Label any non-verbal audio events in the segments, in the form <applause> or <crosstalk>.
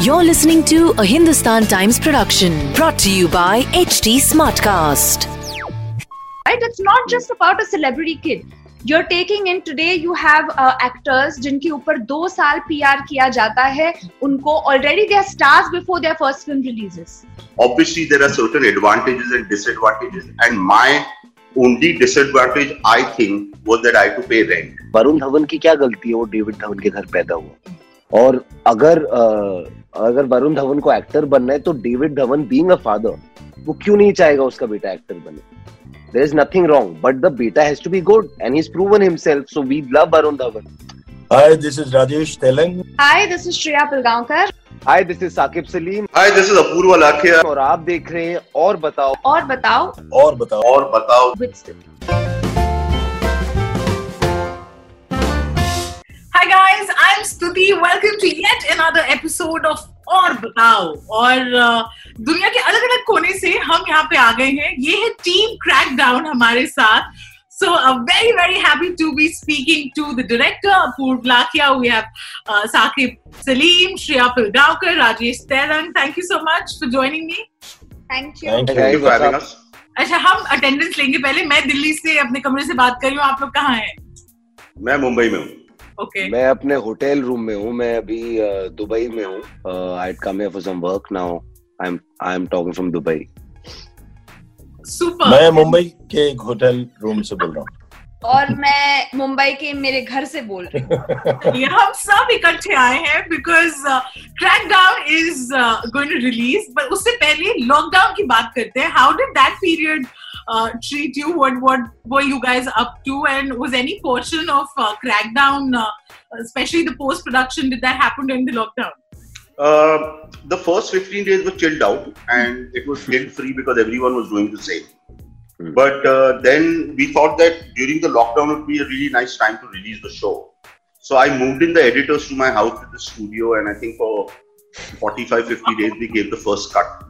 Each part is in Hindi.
You're listening to a Hindustan Times production brought to you by HT Smartcast. Right? It's not just about a celebrity kid. You're taking in today you have uh, actors जिनके ऊपर दो साल PR किया जाता है उनको already they are stars before their first film releases. obviously there are certain advantages and disadvantages and my only disadvantage i think was that i had to pay rent. Varun Dhawan की क्या गलती है? वो डेविड धवन के घर पैदा हुआ। और अगर अ, अगर वरुण धवन को एक्टर बनना है तो David Dhawan being a father वो क्यों नहीं चाहेगा उसका बेटा एक्टर बने? There is nothing wrong but the बेटा has to be good and he is proven himself so we love Varun Dhawan Hi, this is Rajesh Telang. Hi, this is Shreya Pilgaonkar. Hi this is Saqib Saleem hi this is apurva lakhia और आप देख रहे हैं और बताओ। और बताओ। और बताओ। और batao with Stuti. Hi guys, I'm Stuti. Welcome to yet another episode of और बताओ। और दुनिया के अलग अलग कोने से हम यहाँ पे आ गए हैं। ये है टीम क्रैक डाउन हमारे साथ। So very very happy to be speaking to the director Apoorva Lakhia we have Saqib Saleem Shreya Pilgaonkar Rajesh Tailang thank you so much for joining me Thank you. Thank thank you for having us. अच्छा हम अटेंडेंस लेंगे पहले। मैं दिल्ली से अपने कमरे से बात कर रही हूँ। आप लोग कहाँ हैं? मैं मुंबई में हूँ। ओके मैं अपने होटल रूम में हूँ। मैं अभी दुबई में हूँ। I come here for some work now I am I am talking from Dubai super. मैं मुंबई के एक होटल रूम से बोल रहा हूँ। और मैं मुंबई के मेरे घर से बोल रही हूँ। <laughs> ये हम सब इकट्ठे आए हैं because track down is going to release but उससे पहले लॉकडाउन की बात करते हैं। How did that period treat you what what were you guys up to and was any portion of crackdown specially the post production did that happen lockdown uh, the first 15 days were chilled out and it was guilt free because everyone was doing the same. Hmm. but uh, then we thought that during the lockdown would be a really nice time to release the show. So i moved in the editors to my house to the studio and i think for 45 50 days we gave the first cut.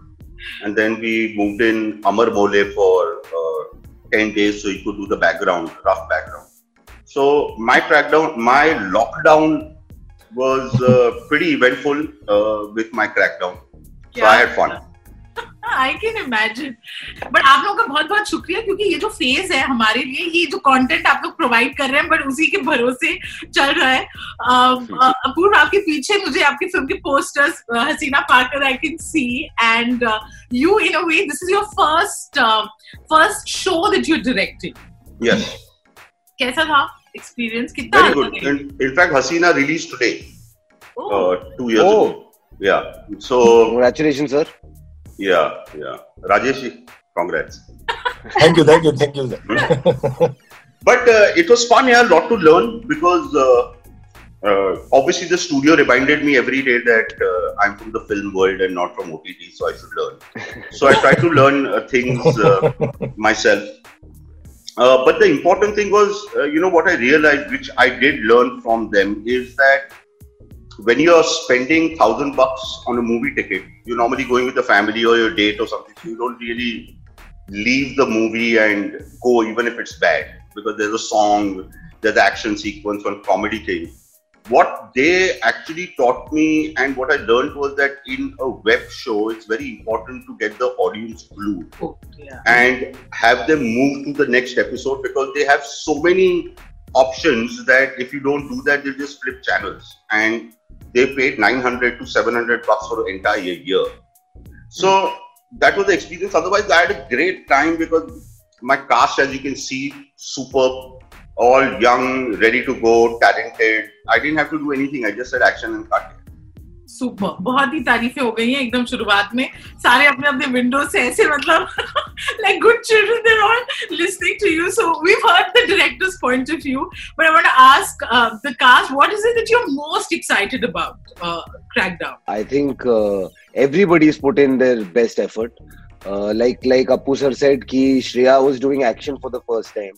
And then we moved in amar mole for uh, 10 days so he could do the background rough background. So my crackdown my lockdown was uh, pretty eventful uh, with my crackdown. So i had fun. I can imagine but आप लोगों का बहुत बहुत शुक्रिया क्योंकि ये जो फ़ेज़ है हमारे लिए ये जो कंटेंट आप लोग प्रोवाइड कर रहे हैं बट उसी के भरोसे चल रहा है। अपूर्व आपके पीछे मुझे आपकी फ़िल्म के posters Haseena Parkar I can see and you in a way this is your first first show that you directed yes. कैसा था? experience. Kitna Very good. In, in, fact, Hasina released today. Oh. Uh, two years oh. ago. Yeah. So. Congratulations, sir. Yeah, yeah. Rajesh, congrats. <laughs> thank you, thank you, thank you. Hmm. but uh, it was fun, yeah, a lot to learn because uh, uh, obviously the studio reminded me every day that uh, I'm from the film world and not from OTT, so I should learn. so I try to learn uh, things uh, <laughs> myself uh, but the important thing was uh, you know what i realized which i did learn from them is that when you're spending thousand bucks on a movie ticket you're normally going with a family or your date or something so you don't really leave the movie and go even if it's bad. Because there's a song there's action sequence one comedy thing what they actually taught me and what i learned was that in a web show it's very important to get the audience glued oh, yeah. and have them move to the next episode because they have so many options that if you don't do that they'll just flip channels and they paid 900 to 700 bucks for an entire year. So hmm. that was the experience. Otherwise i had a great time because my cast as you can see superb all young, ready to go, talented. I didn't have to do anything. I just said action and cut. Super बहुत ही तारीफें हो गई हैं एकदम शुरुआत में। सारे अपने अपने विंडो से ऐसे मतलब like good children they're all listening to you so we heard the directors point of view but I want to ask the cast what is it that you are most excited about crackdown I think everybody is put in their best effort like like Appu sir said कि Shreya was doing action for the first time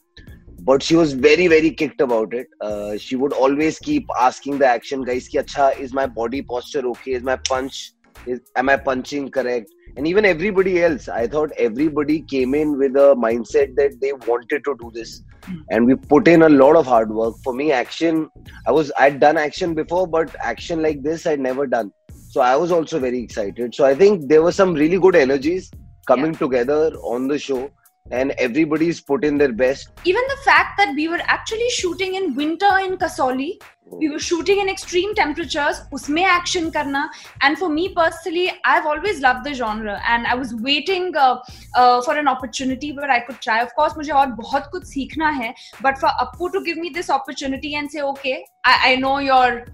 but she was very very kicked about it. Uh, she would always keep asking the action guys, ki acha is my body posture okay? Is my punch? Is am I punching correct? And even everybody else, I thought everybody came in with a mindset that they wanted to do this, and we put in a lot of hard work. For me, action, I was I'd done action before, but action like this I'd never done. So I was also very excited. So I think there were some really good energies coming together on the show, and everybody's put in their best. even the fact that we were actually shooting in winter in Kasoli, we were shooting in extreme temperatures, usme action karna. And for me personally, I've always loved the genre, and I was waiting uh, uh, for an opportunity where I could try. Of course, मुझे और बहुत कुछ सीखना है, but for Appu to give me this opportunity and say, okay, I, I know you're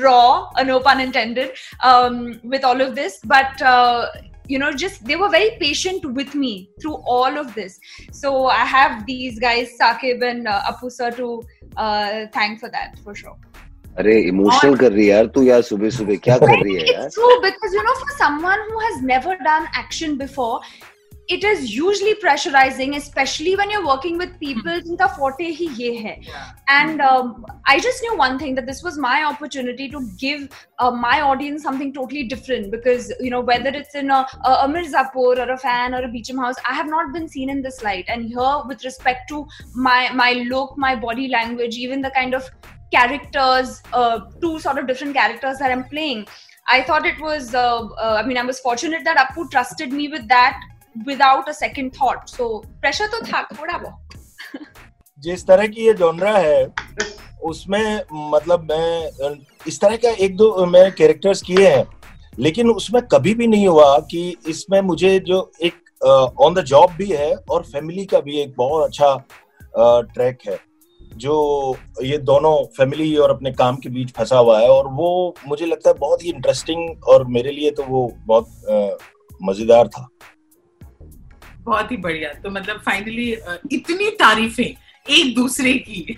raw, uh, no pun intended, um, with all of this, but. Uh, you know just they were very patient with me through all of this so i have these guys sakib and uh, apu sir to uh, thank for that for sure अरे इमोशनल कर रही है यार तू यार सुबह सुबह क्या कर रही है यार it's true because you know for someone who has never done action before it is usually pressurizing especially when you're working with hmm. people mm-hmm. inka forte hi ye hai yeah. and um, i just knew one thing that this was my opportunity to give uh, my audience something totally different because you know whether it's in a, a, a mirzapur or a fan or a beecham house i have not been seen in this light and here with respect to my my look my body language even the kind of characters uh, two sort of different characters that i'm playing I thought it was, uh, uh, I mean, I was fortunate that Appu trusted me with that without a second thought. So pressure तो था थोड़ा बहुत. जिस तरह की ये जॉनरा है उसमें मतलब मैं इस तरह का एक दो मैंने कैरेक्टर्स किए हैं लेकिन उसमें कभी भी नहीं हुआ कि इसमें मुझे जो एक ऑन द जॉब भी है और फैमिली का भी एक बहुत अच्छा ट्रैक है जो ये दोनों फैमिली और अपने काम के बीच फंसा हुआ है और वो मुझे लगता है बहुत ही इंटरेस्टिंग और मेरे लिए तो वो बहुत अ, मज़ेदार था। बहुत ही बढ़िया। तो मतलब फाइनली इतनी तारीफें एक दूसरे की।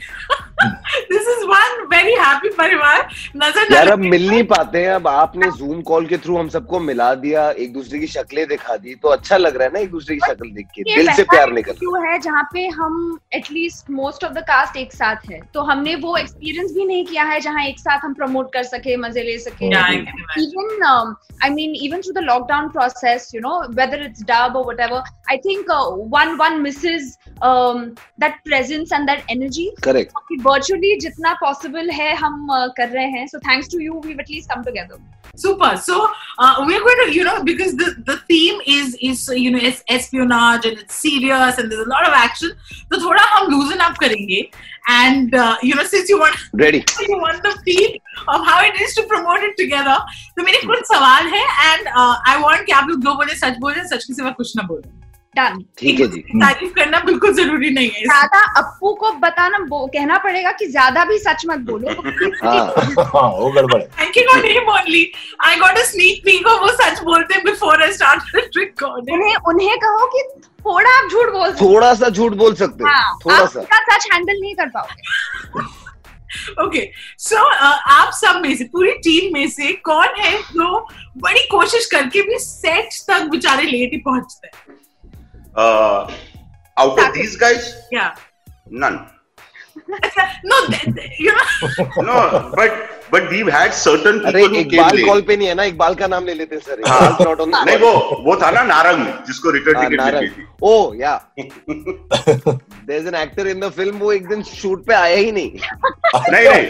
This is one very happy परिवार। नज़र यार अब मिल नहीं <laughs> पाते हैं। अब आपने जूम कॉल के थ्रू हम सबको मिला दिया एक दूसरे की शक्लें दिखा दी तो अच्छा लग रहा है ना एक दूसरे की शक्ल देख के। दिल से प्यार निकल interview है। जहाँ पे हम at least most of the cast एक साथ है। तो हमने वो एक्सपीरियंस भी नहीं किया है जहाँ एक साथ हम प्रमोट कर सके मज़े ले सके। Um, i mean even through the lockdown process you know whether it's dub or whatever i think uh, one one misses um, that presence and that energy. Correct virtually जितना possible है हम uh, कर रहे हैं so thanks to you we've at least come together Super. So uh, we're going to, you know, because the, the theme is is you know it's espionage and it's serious and there's a lot of action. तो थोड़ा हम loosen up करेंगे and uh, you know since you want ready you want the feel of how it is to promote it together. तो मेरे कुछ सवाल है and uh, I want कि आप लोग जो बोले सच बोले सच के सिवा कुछ ना बोले done. ठीक है जी। तारीफ़ करना बिल्कुल ज़रूरी नहीं है। ज़्यादा अप्पू को बताना वो कहना पड़ेगा कि ज़्यादा भी सच मत बोलो हाँ। हाँ? वो गड़बड़ है। Thanking on him only. I got a sneak peek of वो सच बोलते हैं before I started recording. उन्हें उन्हें कहो कि थोड़ा आप झूठ बोल सकते थोड़ा सा झूठ बोल सकते हाँ। हो थोड़ा सा। सच हैंडल नहीं कर पाओगे। ओके सो आप सब में से पूरी टीम में से कौन है जो बड़ी कोशिश करके भी सेट तक बेचारे लेट ही पहुँचते हैं? Uh, out of these guys, क्या none. No you know No, but but we've had certain people who Iqbal call पे नहीं है ना इकबाल का नाम ले लेते हैं सर। हाँ। इकबाल not on नहीं वो वो था ना नारंग जिसको रिटर्न हाँ, टिकट मिल थी। ओ या। There's an actor in the film वो एक दिन शूट पे आया ही नहीं। नहीं नहीं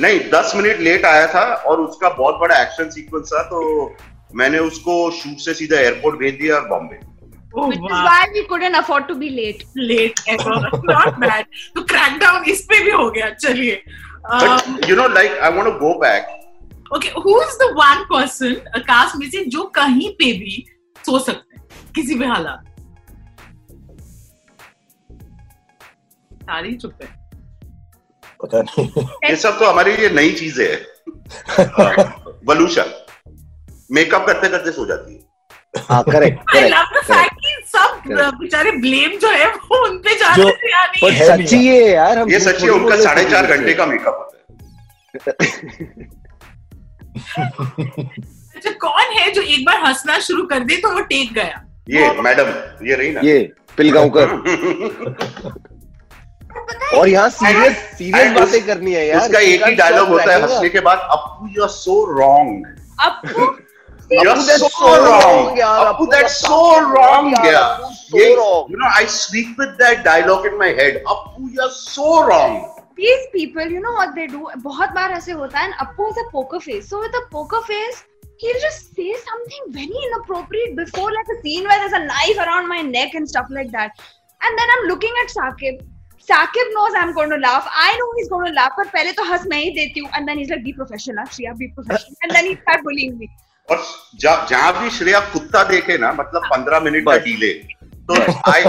नहीं दस मिनट लेट आया था और उसका बहुत बड़ा एक्शन सीक्वेंस था तो मैंने उसको शूट से सीधा एयरपोर्ट भेज दिया और Bombay Oh, which is why we couldn't afford to be late. Late ever not bad तो क्रैकडाउन इस पे भी हो गया चलिए। Um, but you know like I want to go back okay who is the one person cast में से जो कहीं पे भी सो सकते हैं? किसी भी हालात सारी चुप है। पता नहीं। ये सब तो हमारे लिए नई चीज़ें है। बलूशा मेकअप करते करते सो जाती है। हाँ correct I love the correct fact सब बेचारे ब्लेम जो है वो उन पे जा रहे थे या नहीं पर है। सच्ची है यार हम ये सच्ची है उनका साढ़े चार घंटे का मेकअप होता है। अच्छा कौन है जो एक बार हंसना शुरू कर दे तो वो टेक गया? ये मैडम ये रही ना। ये पिलगांवकर। <laughs> और यहाँ सीरियस सीरियस बातें करनी है यार उसका एक ही डायलॉग होता है हंसने के बाद Appu you are so wrong Appu, You are Appu, that's so so wrong, wrong यार. Appu Appu, that's that's so so wrong wrong, यार Appu, so ये wrong. You know I sleep with that dialogue in my head Appu you are so wrong these people, you know what they do? बहुत बार ऐसे होता है. And Appu is a poker face. So with a poker face, he'll just say something very inappropriate before like a scene where there's a knife around my neck and stuff like that. And then I'm looking at Sakib. Sakib knows I'm going to laugh. I know he's going to laugh. पर पहले तो हंस मैं ही देती हूँ. And then he's like, be professional, Shreya, be professional. And then he start bullying me. और जहाँ भी श्रेया कुत्ता देखे ना मतलब पंद्रह मिनट का डीले तो I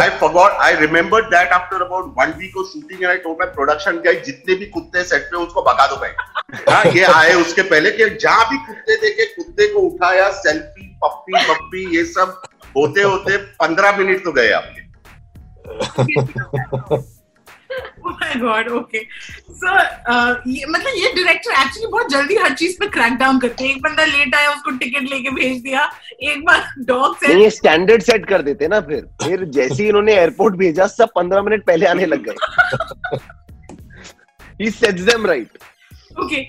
I forgot I remember that after about one week of shooting and I told my production guys जितने भी कुत्ते सेट पे उसको भगा दो भाई। हाँ ये आए उसके पहले कि जहाँ भी कुत्ते देखे कुत्ते को उठाया सेल्फी पप्पी पप्पी ये सब होते होते पंद्रह मिनट तो गए आपके। <laughs> Oh my god, okay. So, uh, मतलब ये डायरेक्टर एक्चुअली बहुत जल्दी हर चीज़ पे क्रैक डाउन करते हैं। एक बंदा लेट आया उसको टिकट लेके भेज दिया। एक बार डॉग से ये स्टैंडर्ड सेट कर देते ना फिर। फिर जैसे ही इन्होंने एयरपोर्ट भेजा सब पंद्रह मिनट पहले आने लग गए। He sets them right okay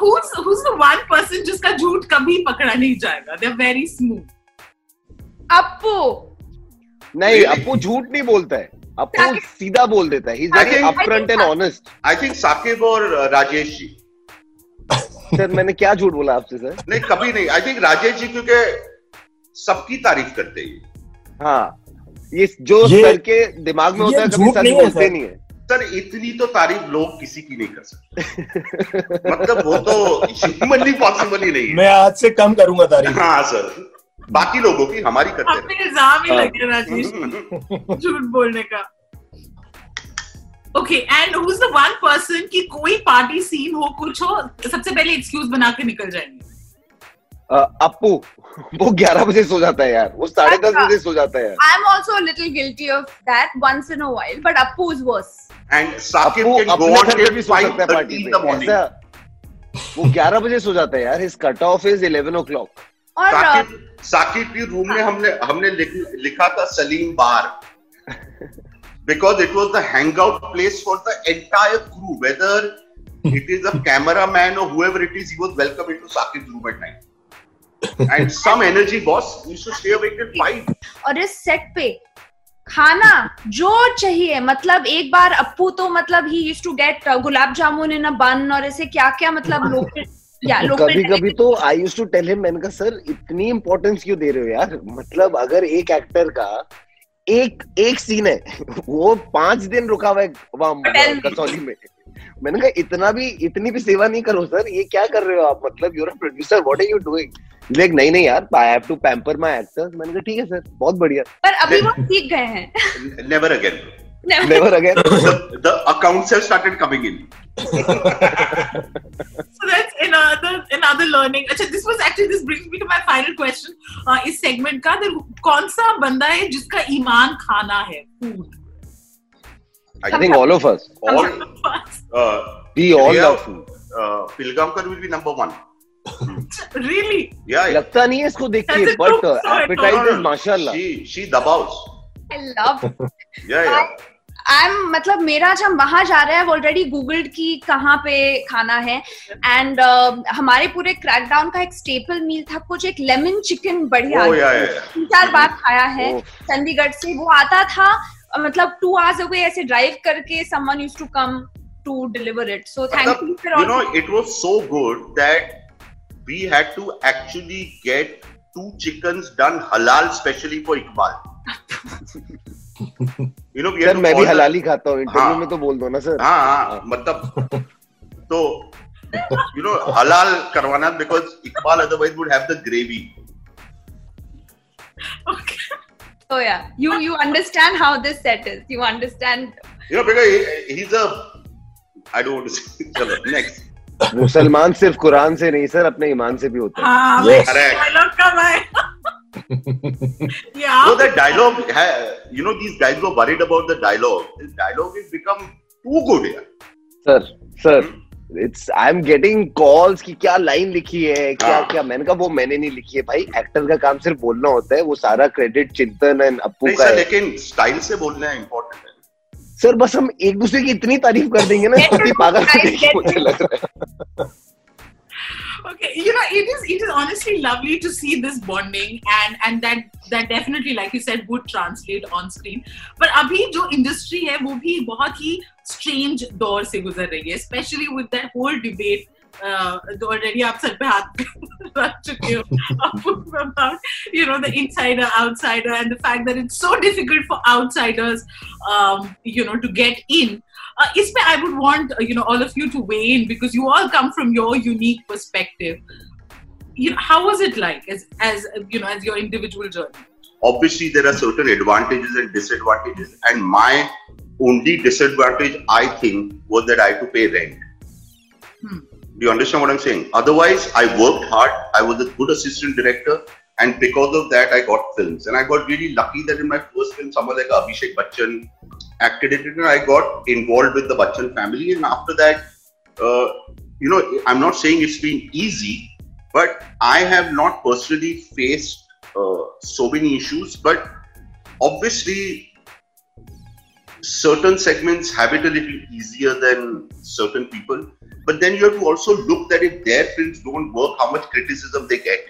who's who's the one person जिसका झूठ कभी पकड़ा नहीं जाएगा? They are very smooth Appu. नहीं? अपू झूठ नहीं बोलता है। अपू सीधा बोल देता है? He is very upfront and honest I think Saqib और राजेश जी। सर मैंने क्या झूठ बोला आपसे सर नहीं कभी नहीं। आई थिंक राजेश जी क्योंकि सबकी तारीफ़ करते हैं। हाँ। ये जो ये- सर के दिमाग में होता है कभी झूठ सच नहीं है, बोलते नहीं है। सर इतनी तो तारीफ़ लोग किसी की नहीं कर सकते। मतलब वो तो ह्यूमनली पॉसिबल ही नहीं है। मैं आज से कम करूँगा तारीफ़। हाँ सर बाकी लोगों की हमारी करते अपने इल्ज़ाम ही हाँ। लगे राजेश। <laughs> झूठ बोलने का। Okay and who is the one person की कोई पार्टी सीन हो कुछ हो सबसे पहले एक्सक्यूज बना के निकल जाएँगे। अ, अपू वो ग्यारह बजे सो जाता है यार। वो साढ़े दस। बजे सो जाता है यार। I'm also a little guilty of that once in a while, but Appu is worse. And Sakib Appu can go on till भी सो सकता है पार्टी इन में द मॉर्निंग वो ग्यारह बजे सो जाता है यार। His cut off is eleven o'clock और uh, साकिब साकिब की रूम में हमने हमने लिख, लिखा था Salim bar because it was the hangout place for the entire crew whether it is a cameraman or whoever it is he was welcome into Sakib's room at night and some energy boss used to stay awake till 5 और इस सेट पे खाना जो चाहिए मतलब एक बार अप्पू तो मतलब ही used to get gulab jamun in a bun और ऐसे क्या क्या मतलब लोग या लोग कभी कभी तो I use to tell him मैंने कहा सर इतनी इंपॉर्टेंस क्यों दे रहे हो यार? मतलब अगर एक एक्टर का एक एक सीन है वो पाँच दिन रुका हुआ है वहाँ कसौली में। मैंने कहा इतना भी इतनी भी सेवा नहीं करो सर ये क्या कर रहे हो आप? मतलब your producer what are you doing like नहीं नहीं यार I have to pamper my actors मैंने कहा ठीक है सर बहुत बढ़िया. पर अभी वो सीख गए हैं। Never again the, the accounts have started coming in So that's another another learning. अच्छा, this was actually this brings me to my final question. Uh, इस segment का that कौन सा बंदा है जिसका ईमान खाना है food? I think all of us all uh, we all Yeah. Love food uh, Pilgamkar will be number one really? yeah, yeah. लगता नहीं है इसको देख के That's a but good start. Appetite is माशाल्लाह she she dabaos I love yeah yeah I am मतलब मेरा जब वहाँ जा रहा है ऑलरेडी गूगल्ड की कहाँ पे खाना है एंड uh, हमारे पूरे क्रैकडाउन का एक स्टेपल मील था कुछ एक लेमन चिकन बढ़िया oh yeah yeah, yeah. तीन चार बार खाया है ओह। चंडीगढ़ से वो आता था मतलब टू आवर्स अवे ऐसे ड्राइव करके someone used to come to deliver it so thank you Matlab, you know, it was so good that we had to actually get two chickens done halal specially for Iqbal. <laughs> <laughs> You know sir मैं भी हलाली खाता हूँ इंटरव्यू में तो बोल दो ना सर हाँ मतलब तो यू नो हलाल करवाना because Iqbal otherwise would have the gravy okay oh yeah you you understand how this set is you understand you know because he is a I don't चलो नेक्स्ट मुसलमान सिर्फ़ कुरान से नहीं सर अपने ईमान से भी होते हैं। हाँ correct I love come I <laughs> yeah. So the dialogue, you know, these guys were worried about the dialogue. This dialogue has become too good here. Sir sir it's I am getting calls कि क्या लाइन लिखी है? क्या हाँ। क्या मैंने कहा वो मैंने नहीं लिखी है भाई। एक्टर का काम सिर्फ़ बोलना होता है। वो सारा क्रेडिट चिंतन एंड अप्पू का है। लेकिन स्टाइल से बोलना इम्पोर्टेंट है। सर बस हम एक दूसरे की इतनी तारीफ़ कर देंगे ना इतनी पागल मुझे लग रहा है। okay you know it is it is honestly lovely to see this bonding and and that that definitely like you said would translate on screen but अभी जो industry है वो भी बहुत ही strange दौर से गुजर रही है especially with that whole debate uh, already आप सर पे हाथ रख चुके हो about you know the insider outsider and the fact that it's so difficult for outsiders um, you know to get in uh, Isme, I would want uh, you know all of you to weigh in because you all come from your unique perspective. You know, how was it like as as uh, you know as your individual journey? Obviously, there are certain advantages and disadvantages, and my only disadvantage, I think, was that I had to pay rent. Hmm. Do you understand what I'm saying? Otherwise, I worked hard. I was a good assistant director, and because of that, I got films. And I got really lucky that in my first film, someone like Abhishek Bachchan acted in it, and I got involved with the Bachchan family. And after that, uh, you know, I'm not saying it's been easy, but I have not personally faced uh, so many issues. But obviously, certain segments have it a little easier than certain people. But then you have to also look that if their films don't work, how much criticism they get.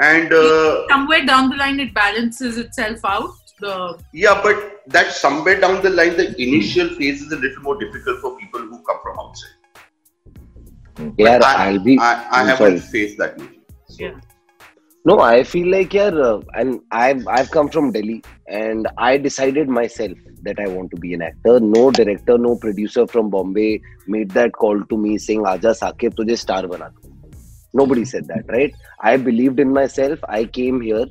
And uh, Somewhere down the line, it balances itself out. The yeah, but that somewhere down the line, the initial phase is a little more difficult for people who come from outside. यार I, I'll be I, I I'm haven't sorry. faced that much. So, Yeah. No, I feel like yeah, uh, and I've I've come from Delhi, and I decided myself that I want to be an actor. No director, no producer from Bombay made that call to me saying, Aja to tujhe star bana Nobody said that, right? I believed in myself. I came here,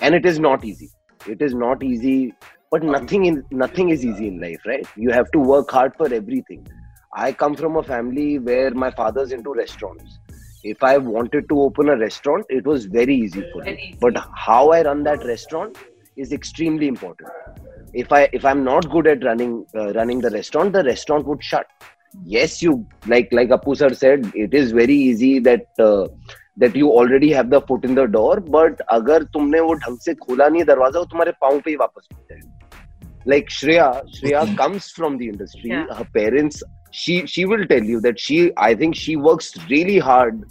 and it is not easy. It is not easy, but nothing in nothing is easy in life, right? You have to work hard for everything. I come from a family where my father's into restaurants. If I wanted to open a restaurant, it was very easy for me. But how I run that restaurant is extremely important If I if I'm not good at running uh, running the restaurant, the restaurant would shut. Yes, you like like Apu sir said, it is very easy that uh, that you already have the foot in the door. But अगर तुमने वो ढंग से खोला नहीं दरवाजा, वो तुम्हारे पाँव पे ही वापस लग जाएगा. Like Shreya, Shreya comes from the industry. Yeah. Her parents, she she will tell you that she, I think she works really hard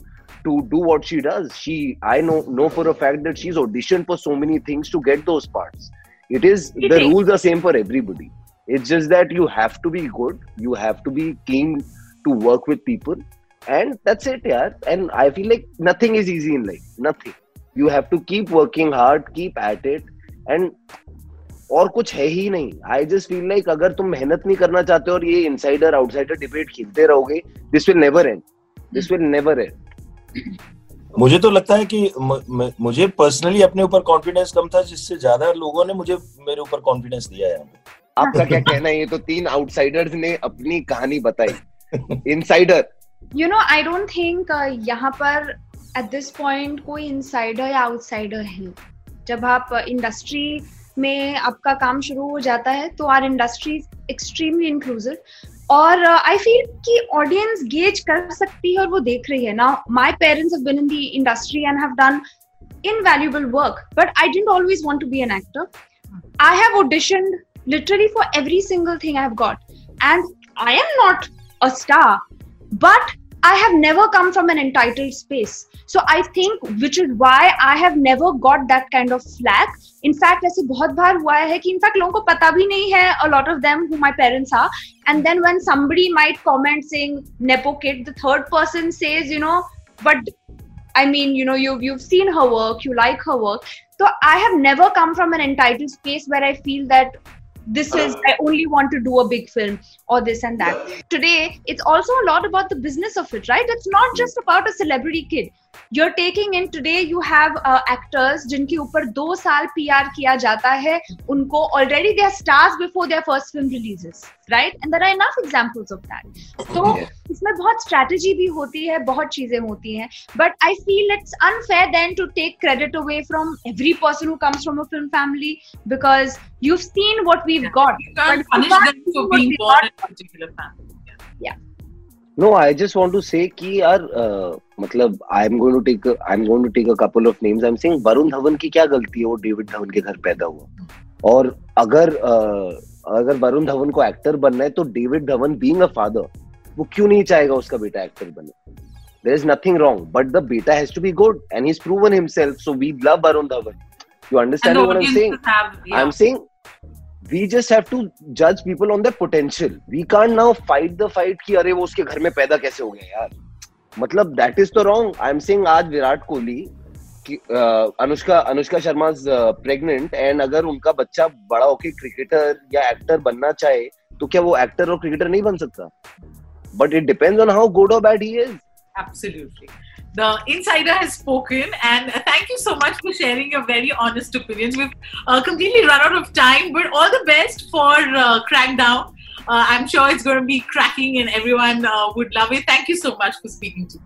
to do what she does. She, I know know for a fact that she's auditioned for so many things to get those parts. It is the rules are same for everybody. It's just that you have to be good. You have to be keen to work with people, and that's it, yeah. And I feel like nothing is easy in life. Nothing. You have to keep working hard, keep at it, and और कुछ है ही नहीं आई जस्ट फील लाइक अगर तुम मेहनत नहीं करना चाहते और ये इनसाइडर आउटसाइडर डिबेट खेलते रहोगे this will never end this will never end मुझे तो लगता है कि म, म, मुझे पर्सनली अपने ऊपर कॉन्फिडेंस कम था जिससे ज़्यादा लोगों ने मुझे मेरे ऊपर कॉन्फिडेंस दिया है आपका क्या कहना है? ये तो तीन आउटसाइडर्स ने अपनी कहानी बताई। Insider you know I don't think यहाँ पर एट दिस पॉइंट कोई इनसाइडर या आउटसाइडर है। जब आप इंडस्ट्री में आपका काम शुरू हो जाता है तो आर इंडस्ट्री एक्सट्रीमली इंक्लूसिव और आई फील कि ऑडियंस गेज कर सकती है और वो देख रही है ना। My parents have in the industry and have done invaluable work but I didn't always want to be an actor I have auditioned literally for every single thing I have got and I am not a star but i have never come from an entitled space so i think which is why i have never got that kind of flack in fact ऐसे बहुत बार हुआ है कि इनफैक्ट लोगों को पता भी नहीं है a lot of them who my parents are and then when somebody might comment saying nepo kid the third person says you know but I mean, you know, you've you've seen her work, you like her work. So I have never come from an entitled space where I feel that this is I only want to do a big film or this and that. Today, it's also a lot about the business of it, right? It's not just about a celebrity kid. You are taking in today you have actors जिनके ऊपर दो साल पी आर किया जाता है उनको already they stars before their first film releases right and there are enough examples of that तो इसमें बहुत स्ट्रेटेजी भी होती है बहुत चीज़ें होती हैं but I feel it's unfair then to take credit away from every person who comes from a film family because you seen what we got No, I just want to say कि यार uh, मतलब I'm going to take a, I'm going to take a couple of names. I'm saying Varun Dhawan की क्या गलती है वो डेविड धवन के घर पैदा हुआ और अगर uh, अगर वरुण धवन को एक्टर बनना है तो David Dhawan being a father वो क्यों नहीं चाहेगा उसका बेटा एक्टर बने there is nothing wrong but the beta has to be good and he's proven himself so we love varun dhawan you And understand the what i'm saying audiences have, yeah. We just have to judge people on their potential. We can't now fight the fight कि अरे वो उसके घर में पैदा कैसे हो गया यार मतलब that is तो wrong. I'm saying आज विराट कोहली अनुष्का अनुष्का शर्मा प्रेग्नेंट एंड अगर उनका बच्चा बड़ा होके क्रिकेटर या एक्टर बनना चाहे तो क्या वो एक्टर और क्रिकेटर नहीं बन सकता but it depends on how good और bad he is Absolutely. the insider has spoken and thank you so much for sharing your very honest opinions we've uh, completely run out of time but all the best for uh, crackdown. Uh, i'm sure it's going to be cracking and everyone uh, would love it. Thank you so much for speaking to me.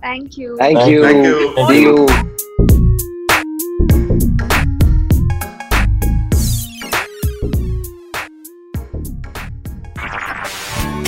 Thank you. Thank you. Thank you, thank you.